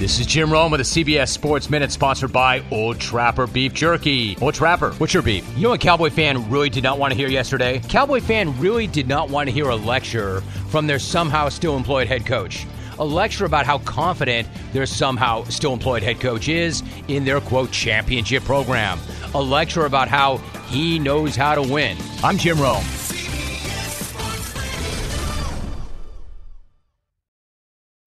This is Jim Rome with the CBS Sports Minute, sponsored by Old Trapper Beef Jerky. Old Trapper, what's your beef? You know what Cowboy fan really did not want to hear yesterday? Cowboy fan really did not want to hear a lecture from their somehow still employed head coach. A lecture about how confident their somehow still employed head coach is in their quote championship program. A lecture about how he knows how to win. I'm Jim Rome.